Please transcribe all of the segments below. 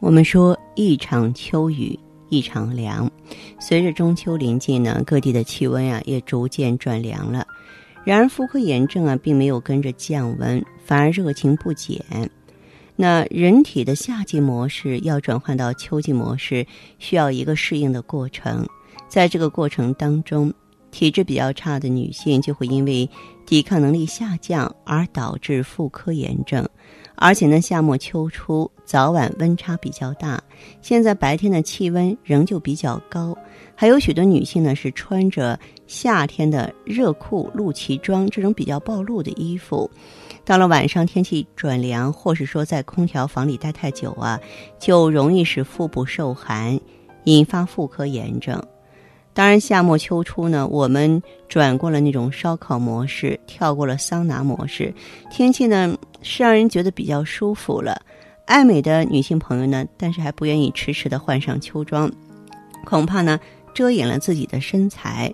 我们说一场秋雨一场凉，随着中秋临近呢，各地的气温啊也逐渐转凉了。然而妇科炎症啊并没有跟着降温，反而热情不减。那人体的夏季模式要转换到秋季模式，需要一个适应的过程。在这个过程当中，体质比较差的女性就会因为抵抗能力下降而导致妇科炎症。而且呢，夏末秋初早晚温差比较大，现在白天的气温仍旧比较高，还有许多女性呢是穿着夏天的热裤、露脐装这种比较暴露的衣服，到了晚上天气转凉，或是说在空调房里待太久啊，就容易使腹部受寒，引发妇科炎症。当然，夏末秋初呢，我们转过了那种烧烤模式，跳过了桑拿模式，天气呢是让人觉得比较舒服了。爱美的女性朋友呢，但是还不愿意迟迟的换上秋装，恐怕呢遮掩了自己的身材。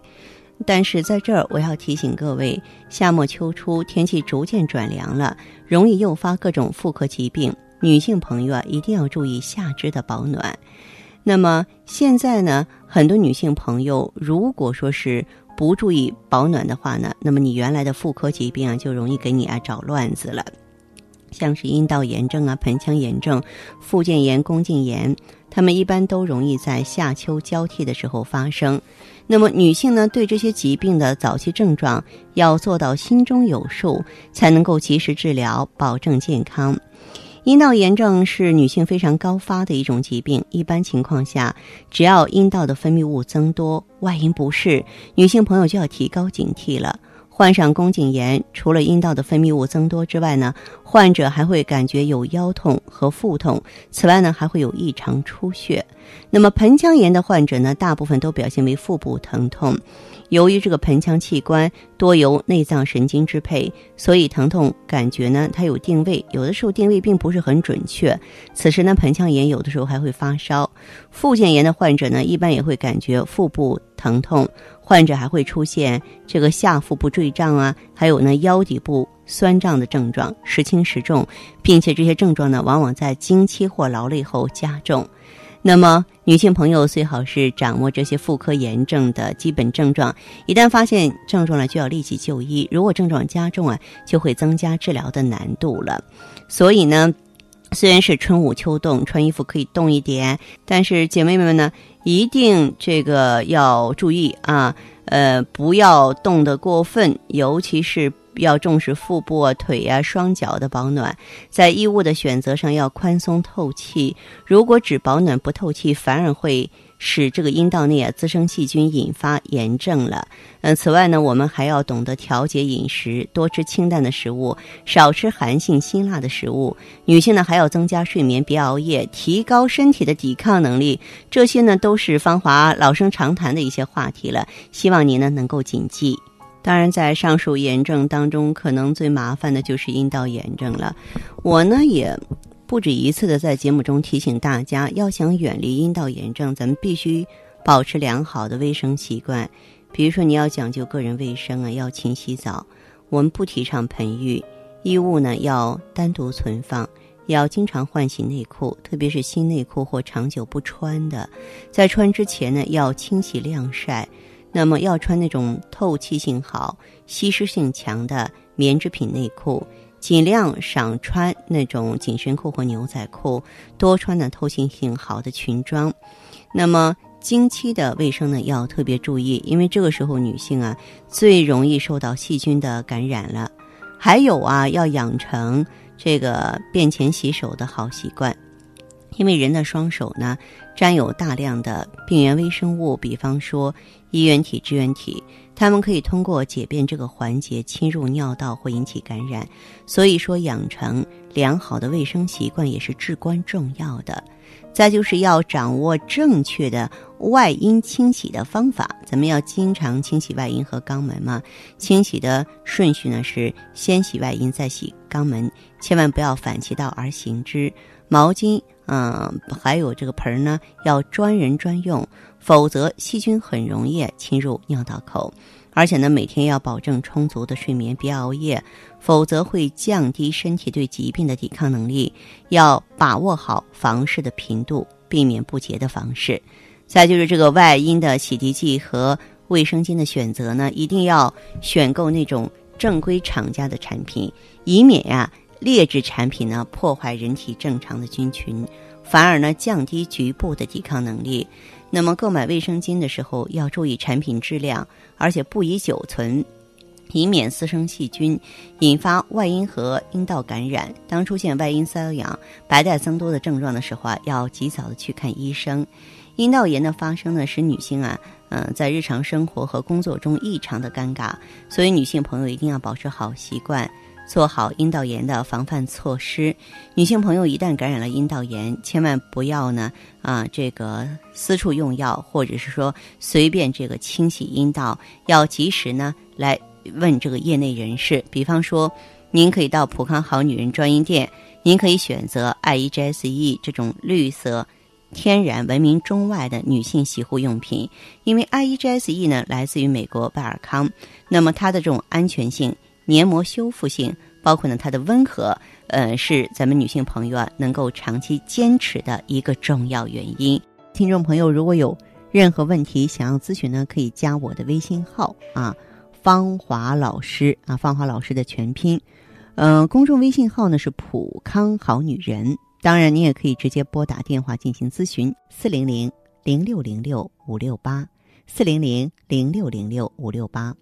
但是在这儿，我要提醒各位，夏末秋初天气逐渐转凉了，容易诱发各种妇科疾病，女性朋友啊一定要注意下肢的保暖。那么现在呢，很多女性朋友如果说是不注意保暖的话呢，那么你原来的妇科疾病啊就容易给你啊找乱子了，像是阴道炎症啊、盆腔炎症、附件炎、宫颈炎，它们一般都容易在夏秋交替的时候发生。那么女性呢，对这些疾病的早期症状要做到心中有数，才能够及时治疗，保证健康。阴道炎症是女性非常高发的一种疾病。一般情况下，只要阴道的分泌物增多、外阴不适，女性朋友就要提高警惕了。患上宫颈炎，除了阴道的分泌物增多之外呢，患者还会感觉有腰痛和腹痛。此外呢，还会有异常出血。那么盆腔炎的患者呢，大部分都表现为腹部疼痛。由于这个盆腔器官多由内脏神经支配，所以疼痛感觉呢，它有定位，有的时候定位并不是很准确。此时呢，盆腔炎有的时候还会发烧。附件炎的患者呢，一般也会感觉腹部疼痛，患者还会出现这个下腹部坠胀啊，还有呢腰底部酸胀的症状，时轻时重，并且这些症状呢，往往在经期或劳累后加重。那么，女性朋友最好是掌握这些妇科炎症的基本症状，一旦发现症状了，就要立即就医。如果症状加重啊，就会增加治疗的难度了。所以呢，虽然是春捂秋冻，穿衣服可以冻一点，但是姐妹们呢，一定这个要注意啊，呃，不要冻得过分，尤其是。要重视腹部啊、腿啊、双脚的保暖，在衣物的选择上要宽松透气。如果只保暖不透气，反而会使这个阴道内啊滋生细菌，引发炎症了。嗯，此外呢，我们还要懂得调节饮食，多吃清淡的食物，少吃寒性辛辣的食物。女性呢，还要增加睡眠，别熬夜，提高身体的抵抗能力。这些呢，都是芳华老生常谈的一些话题了。希望您呢能够谨记。当然，在上述炎症当中，可能最麻烦的就是阴道炎症了。我呢也不止一次的在节目中提醒大家，要想远离阴道炎症，咱们必须保持良好的卫生习惯。比如说，你要讲究个人卫生啊，要勤洗澡。我们不提倡盆浴，衣物呢要单独存放，要经常换洗内裤，特别是新内裤或长久不穿的，在穿之前呢要清洗晾晒。那么要穿那种透气性好、吸湿性强的棉制品内裤，尽量少穿那种紧身裤或牛仔裤，多穿呢透气性好的裙装。那么经期的卫生呢要特别注意，因为这个时候女性啊最容易受到细菌的感染了。还有啊，要养成这个便前洗手的好习惯。因为人的双手呢，沾有大量的病原微生物，比方说衣原体、支原体，他们可以通过解便这个环节侵入尿道，会引起感染。所以说，养成良好的卫生习惯也是至关重要的。再就是要掌握正确的外阴清洗的方法，咱们要经常清洗外阴和肛门嘛。清洗的顺序呢是先洗外阴再洗肛门，千万不要反其道而行之。毛巾，嗯，还有这个盆呢，要专人专用，否则细菌很容易侵入尿道口。而且呢，每天要保证充足的睡眠，别熬夜，否则会降低身体对疾病的抵抗能力。要把握好房事的频度，避免不洁的房事。再就是这个外阴的洗涤剂和卫生巾的选择呢，一定要选购那种正规厂家的产品，以免呀劣质产品呢破坏人体正常的菌群，反而呢降低局部的抵抗能力。那么购买卫生巾的时候要注意产品质量，而且不宜久存，以免滋生细菌，引发外阴和阴道感染。当出现外阴瘙痒、白带增多的症状的时候啊，要及早的去看医生。阴道炎的发生呢，使女性啊，嗯，在日常生活和工作中异常的尴尬，所以女性朋友一定要保持好习惯。做好阴道炎的防范措施。女性朋友一旦感染了阴道炎，千万不要呢啊这个私处用药，或者是说随便这个清洗阴道，要及时呢来问这个业内人士。比方说，您可以到普康好女人专营店，您可以选择 IEGSE 这种绿色、天然、闻名中外的女性洗护用品，因为 IEGSE 呢来自于美国拜尔康，那么它的这种安全性。黏膜修复性，包括呢它的温和，呃，是咱们女性朋友啊能够长期坚持的一个重要原因。听众朋友，如果有任何问题想要咨询呢，可以加我的微信号啊，芳华老师啊，芳华老师的全拼，嗯，公众微信号呢是普康好女人。当然，你也可以直接拨打电话进行咨询，四零零零六零六五六八，四零零零六零六五六八。